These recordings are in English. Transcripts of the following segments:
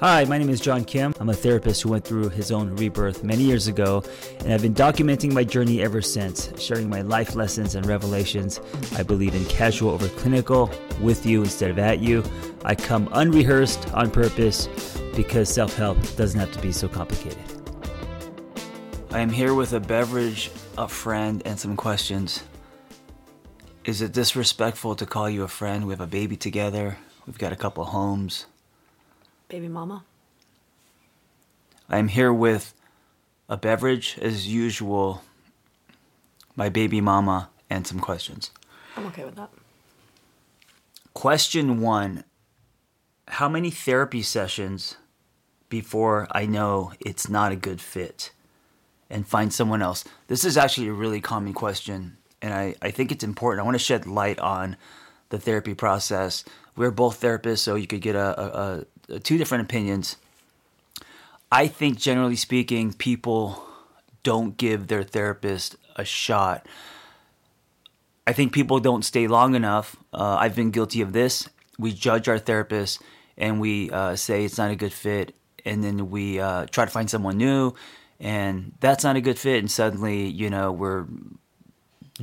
Hi, my name is John Kim. I'm a therapist who went through his own rebirth many years ago, and I've been documenting my journey ever since, sharing my life lessons and revelations. I believe in casual over clinical, with you instead of at you. I come unrehearsed on purpose because self help doesn't have to be so complicated. I am here with a beverage, a friend, and some questions. Is it disrespectful to call you a friend? We have a baby together, we've got a couple homes. Baby mama. I'm here with a beverage, as usual, my baby mama, and some questions. I'm okay with that. Question one How many therapy sessions before I know it's not a good fit and find someone else? This is actually a really common question, and I, I think it's important. I want to shed light on the therapy process. We're both therapists, so you could get a, a, a two different opinions. I think, generally speaking, people don't give their therapist a shot. I think people don't stay long enough. Uh, I've been guilty of this. We judge our therapist and we uh, say it's not a good fit, and then we uh, try to find someone new, and that's not a good fit, and suddenly, you know, we're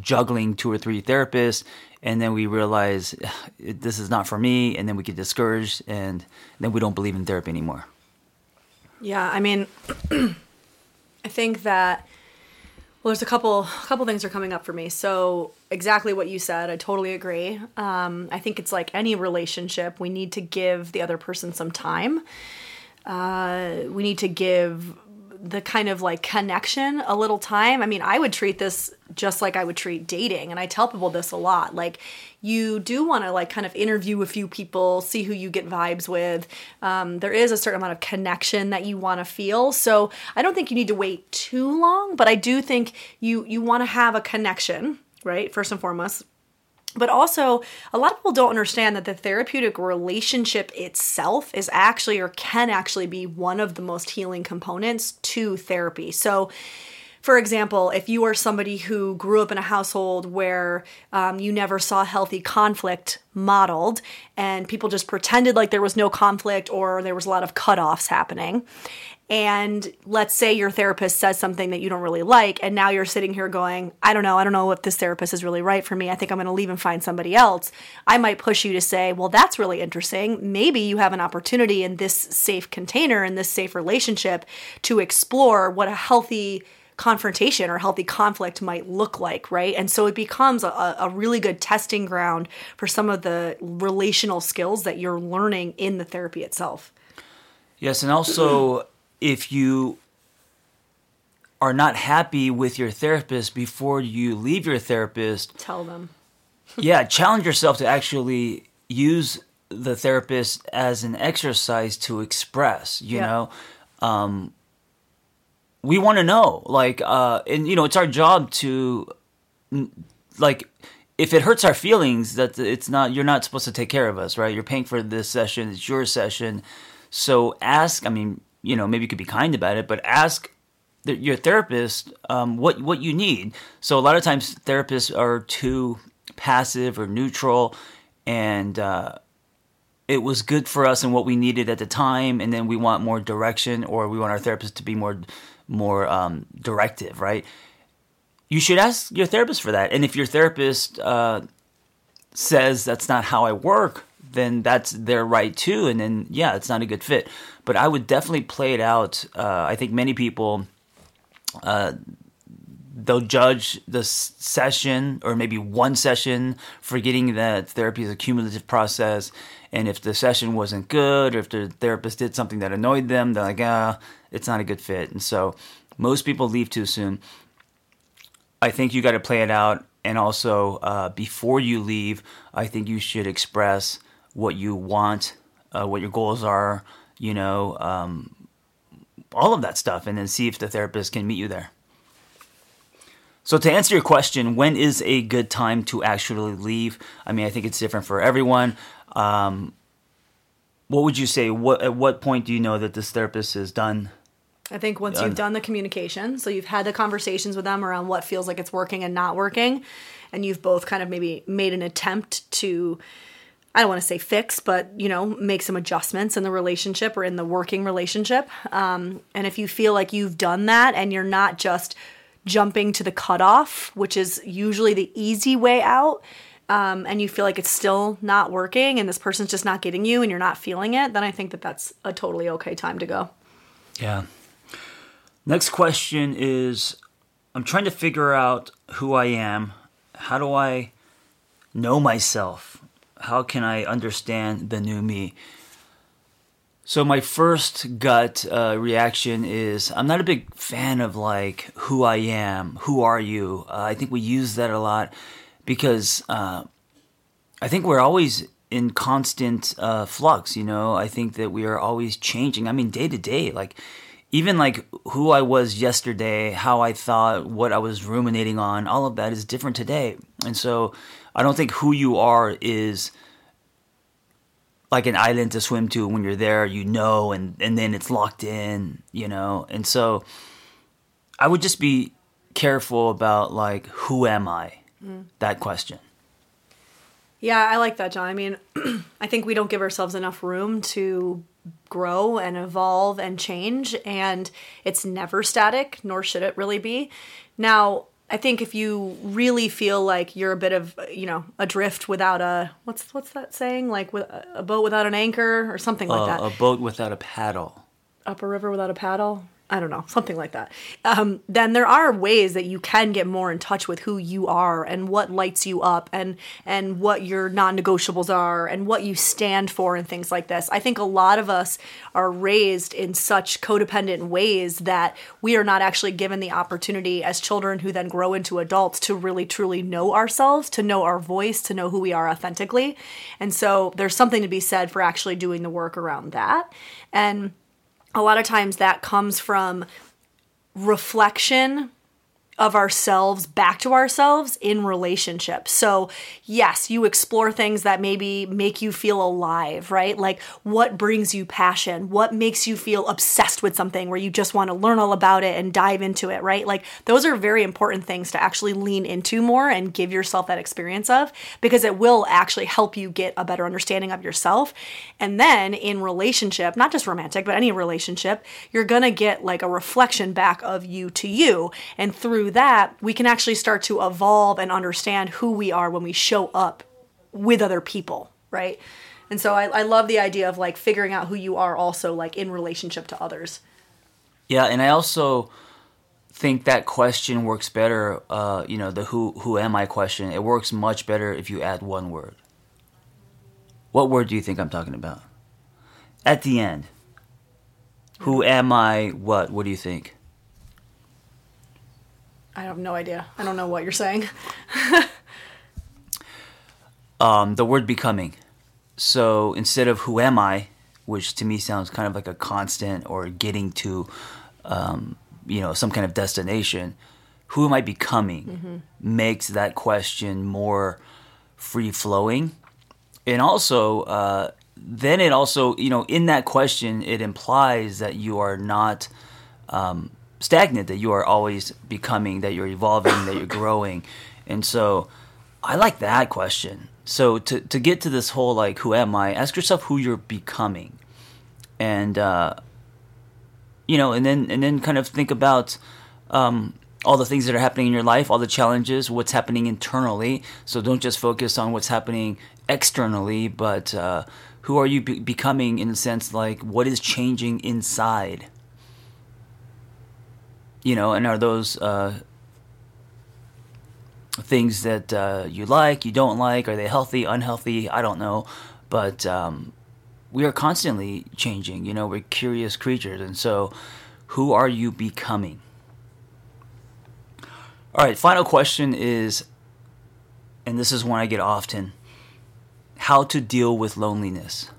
juggling two or three therapists, and then we realize this is not for me, and then we get discouraged, and then we don't believe in therapy anymore. Yeah, I mean, I think that well, there's a couple a couple things are coming up for me. So exactly what you said, I totally agree. Um, I think it's like any relationship, we need to give the other person some time. Uh, we need to give the kind of like connection a little time. I mean, I would treat this just like I would treat dating. And I tell people this a lot. Like, you do want to like kind of interview a few people, see who you get vibes with. Um, there is a certain amount of connection that you want to feel. So I don't think you need to wait too long, but I do think you you want to have a connection, right? First and foremost. But also, a lot of people don't understand that the therapeutic relationship itself is actually or can actually be one of the most healing components to therapy. So, for example, if you are somebody who grew up in a household where um, you never saw healthy conflict modeled and people just pretended like there was no conflict or there was a lot of cutoffs happening, and let's say your therapist says something that you don't really like and now you're sitting here going i don't know i don't know if this therapist is really right for me i think i'm going to leave and find somebody else i might push you to say well that's really interesting. Maybe you have an opportunity in this safe container in this safe relationship to explore what a healthy confrontation or healthy conflict might look like, right? And so it becomes a, a, really good testing ground for some of the relational skills that you're learning in the therapy itself. Yes, and also if you are not happy with your therapist before you leave your therapist, tell them. yeah, challenge yourself to actually use the therapist as an exercise to express, you yeah. know. Um, we want to know, like, uh, and you know, it's our job to, like, if it hurts our feelings, that it's not you're not supposed to take care of us, right? You're paying for this session; it's your session. So ask. I mean, you know, maybe you could be kind about it, but ask the, your therapist um, what what you need. So a lot of times therapists are too passive or neutral, and uh, it was good for us and what we needed at the time, and then we want more direction, or we want our therapist to be more more um, directive, right? You should ask your therapist for that, and if your therapist uh, says that's not how I work, then that's their right too. And then, yeah, it's not a good fit. But I would definitely play it out. Uh, I think many people, uh, they'll judge the session or maybe one session, forgetting that therapy is a cumulative process. And if the session wasn't good, or if the therapist did something that annoyed them, they're like, ah, it's not a good fit. And so most people leave too soon. I think you got to play it out. And also, uh, before you leave, I think you should express what you want, uh, what your goals are, you know, um, all of that stuff, and then see if the therapist can meet you there. So, to answer your question, when is a good time to actually leave? I mean, I think it's different for everyone. Um, what would you say? What at what point do you know that this therapist is done? I think once done. you've done the communication, so you've had the conversations with them around what feels like it's working and not working, and you've both kind of maybe made an attempt to I don't want to say fix, but you know, make some adjustments in the relationship or in the working relationship. Um, and if you feel like you've done that and you're not just jumping to the cutoff, which is usually the easy way out, um, and you feel like it's still not working and this person's just not getting you and you're not feeling it, then I think that that's a totally okay time to go. Yeah. Next question is I'm trying to figure out who I am. How do I know myself? how can I understand the new me? So my first gut uh, reaction is I'm not a big fan of like who I am, who are you. Uh, I think we use that a lot because uh, I think we're always in constant uh, flux. You know, I think that we are always changing. I mean, day to day, like even like who I was yesterday, how I thought, what I was ruminating on, all of that is different today, and so I don't think who you are is like an island to swim to. When you're there you know and and then it's locked in you know? And so i would just be careful about like who am i? Mm. that question. Yeah i like that john. I mean i think we don't give ourselves enough room to grow and evolve and change and it's never static nor should it really be now I think if you really feel like you're a bit of you know adrift without a what's what's that saying like with a boat without an anchor or something like uh, that. A boat without a paddle. Up a river without a paddle. I don't know, something like that. Um, then there are ways that you can get more in touch with who you are and what lights you up and and what your non-negotiables are and what you stand for and things like this. I think a lot of us are raised in such codependent ways that we are not actually given the opportunity as children who then grow into adults to really truly know ourselves, to know our voice, to know who we are authentically. And so there's something to be said for actually doing the work around that. And a lot of times that comes from reflection of ourselves back to ourselves in relationships. So, yes, you explore things that maybe make you feel alive, right? Like what brings you passion? What makes you feel obsessed with something where you just want to learn all about it and dive into it, right? Like those are very important things to actually lean into more and give yourself that experience of because it will actually help you get a better understanding of yourself. And then in relationship, not just romantic, but any relationship, you're going to get like a reflection back of you to you and through through that, we can actually start to evolve and understand who we are when we show up with other people, right? And so I, I love the idea of like figuring out who you are also like in relationship to others. Yeah, and I also think that question works better. Uh, you know, the who who am I question. It works much better if you add one word. What word do you think I'm talking about? At the end. Who am I? What? What do you think? I have no idea. I don't know what you're saying. um, the word becoming. So instead of who am I, which to me sounds kind of like a constant or getting to, um, you know, some kind of destination, who am I becoming mm-hmm. makes that question more free flowing. And also, uh, then it also, you know, in that question, it implies that you are not um, stagnant, that you are always becoming, that you're evolving, that you're growing. And so I like that question. So to, to get to this whole like, who am I? Ask yourself who you're becoming. And, uh, you know, and then, and then kind of think about, um, all the things that are happening in your life, all the challenges, what's happening internally. So don't just focus on what's happening externally, but uh, who are you be- becoming in the sense like what is changing inside? You know, and are those uh, things that uh, you like, you don't like? Are they healthy, unhealthy? I don't know, but um, we are constantly changing. You know, we're curious creatures, and so who are you becoming? All right, final question is, and this is one I get often how to deal with loneliness.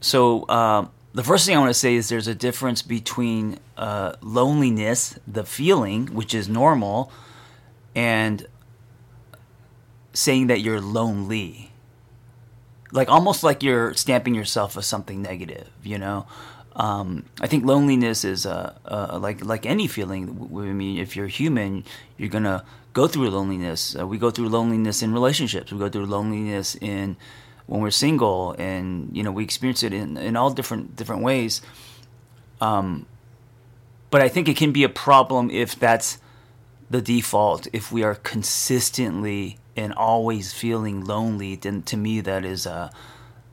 So, uh, the first thing I want to say is there's a difference between uh, loneliness, the feeling, which is normal, and saying that you're lonely. Like almost like you're stamping yourself as something negative, you know? Um, I think loneliness is uh, uh, like like any feeling. I mean, if you're human, you're gonna go through loneliness. Uh, we go through loneliness in relationships. We go through loneliness in when we're single, and you know we experience it in, in all different different ways. Um, but I think it can be a problem if that's the default. If we are consistently and always feeling lonely, then to me that is uh,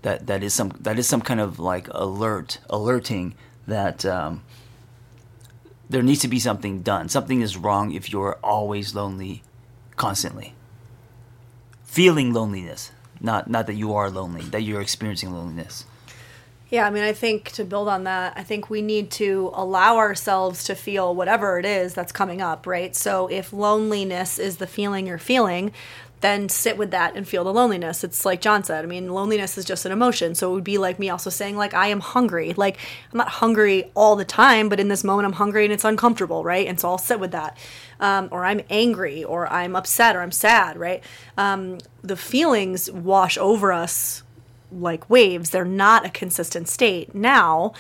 that that is some that is some kind of like alert alerting that um, there needs to be something done. Something is wrong if you're always lonely, constantly. Feeling loneliness, not not that you are lonely, that you're experiencing loneliness. Yeah, I mean, I think to build on that, I think we need to allow ourselves to feel whatever it is that's coming up, right? So if loneliness is the feeling you're feeling, then sit with that and feel the loneliness. It's like John said. I mean, loneliness is just an emotion. So it would be like me also saying, like, I am hungry. Like, I'm not hungry all the time, but in this moment, I'm hungry and it's uncomfortable, right? And so I'll sit with that. Um, or I'm angry, or I'm upset, or I'm sad, right? Um, the feelings wash over us like waves. They're not a consistent state. Now,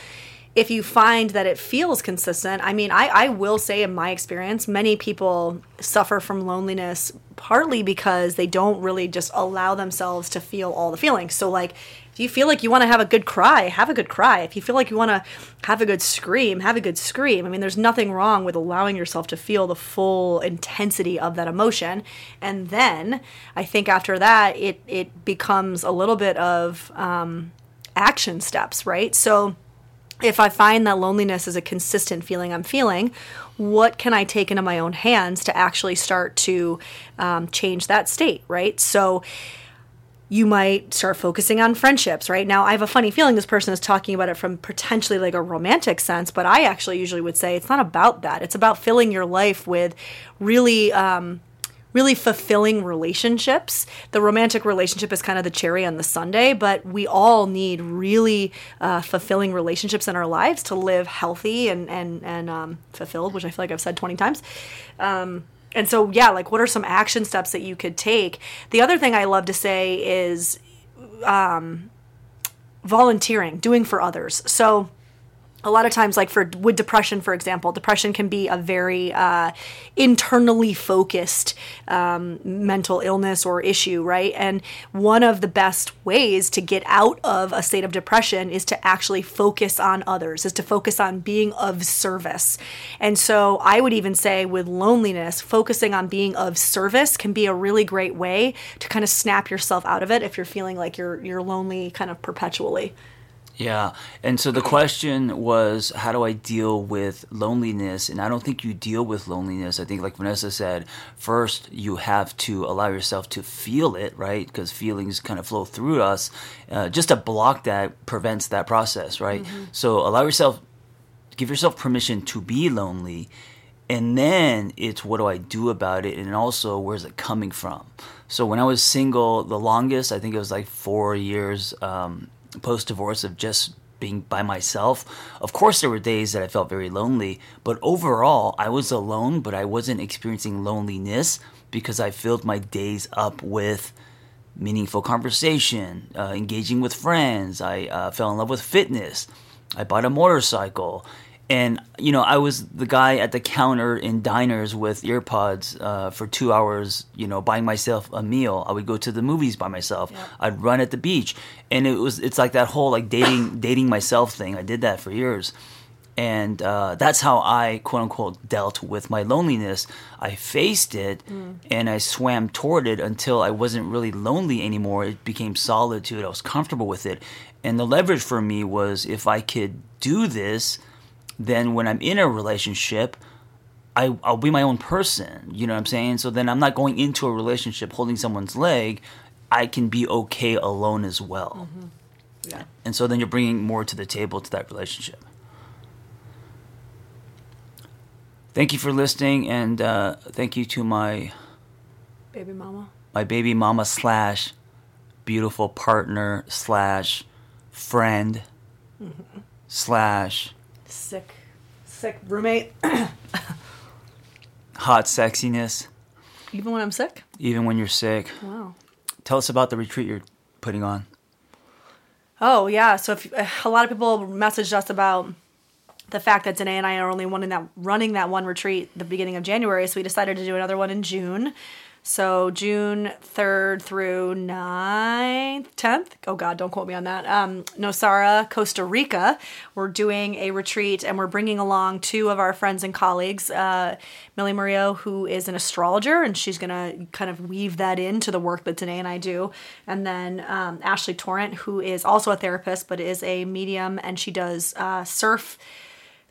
if you find that it feels consistent, I mean, I, I will say in my experience, many people suffer from loneliness partly because they don't really just allow themselves to feel all the feelings. So, like, if you feel like you want to have a good cry, have a good cry. If you feel like you want to have a good scream, have a good scream. I mean, there's nothing wrong with allowing yourself to feel the full intensity of that emotion. And then I think after that, it, it becomes a little bit of um, action steps, right? So, if I find that loneliness is a consistent feeling I'm feeling, what can I take into my own hands to actually start to um, change that state, right? So you might start focusing on friendships, right? Now, I have a funny feeling this person is talking about it from potentially like a romantic sense, but I actually usually would say it's not about that. It's about filling your life with really. Um, really fulfilling relationships. The romantic relationship is kind of the cherry on the sundae, but we all need really uh, fulfilling relationships in our lives to live healthy and and and um, fulfilled, which I feel like I've said twenty times. Um, and so, yeah, like what are some action steps that you could take? The other thing I love to say is um, volunteering, doing for others. So a lot of times like for with depression for example depression can be a very uh, internally focused um, mental illness or issue right? And one of the best ways to get out of a state of depression is to actually focus on others is to focus on being of service. And so i would even say with loneliness focusing on being of service can be a really great way to kind of snap yourself out of it if you're feeling like you're you're lonely kind of perpetually yeah. And so the question was, how do I deal with loneliness? And I don't think you deal with loneliness. I think, like Vanessa said, first you have to allow yourself to feel it, right? Because feelings kind of flow through us. Uh, just a block that prevents that process, right? Mm-hmm. So allow yourself, give yourself permission to be lonely. And then it's what do I do about it? And also, where's it coming from? So when I was single, the longest, I think it was like four years. Um, post divorce of just being by myself. Of course, there were days that I felt very lonely, but overall, I was alone, but I wasn't experiencing loneliness because I filled my days up with meaningful conversation, uh, engaging with friends. I uh, fell in love with fitness. I bought a motorcycle and you know i was the guy at the counter in diners with earpods uh, for two hours you know buying myself a meal. I would go to the movies by myself. Yep. i'd run at the beach. And it was it's like that whole like dating dating myself thing. I did that for years. And uh, that's how i quote unquote dealt with my loneliness. I faced it mm. and i swam toward it until i wasn't really lonely anymore. It became solitude. I was comfortable with it. And the leverage for me was if i could do this then when I'm in a relationship, I, I'll be my own person. You know what I'm saying? So then I'm not going into a relationship holding someone's leg. I can be okay alone as well. Mm-hmm. Yeah. And so then you're bringing more to the table to that relationship. Thank you for listening, and uh, thank you to my baby mama, my baby mama slash beautiful partner slash friend mm-hmm. slash sick, sick roommate. Hot sexiness. Even when I'm sick? Even when you're sick. Wow. Tell us about the retreat you're putting on. Oh yeah. So if eh, a lot of people messaged us about the fact that Danae and I are only one in that running that one retreat the beginning of January, so we decided to do another one in June. So June 3rd through 9th, 10th. Oh God, don't quote me on that. Um, Nosara, Costa Rica. We're doing a retreat and we're bringing along two of our friends and colleagues. Uh, Millie Murillo, who is an astrologer, and she's going to kind of weave that into the work that Danae and I do. And then um, Ashley Torrent, who is also a therapist, but is a medium, and she does uh, surf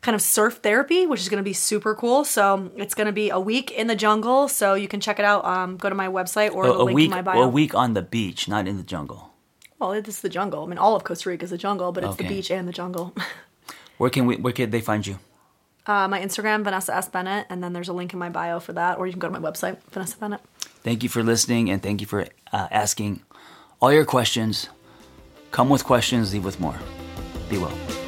kind of surf therapy, which is going to be super cool. So it's going to be a week in the jungle. So you can check it out. Um, go to my website or A, the a week, in my bio. a week on the beach, not in the jungle. Well, it's the jungle. I mean, all of Costa Rica is the jungle, but it's Okay. the beach and the jungle. Where can we? Where can they find you? uh, my Instagram, Vanessa S. Bennett, and then there's a link in my bio for that, or you can go to my website, Vanessa Bennett. Thank you for listening, and thank you for uh, asking all your questions. Come with questions, leave with more. Be well.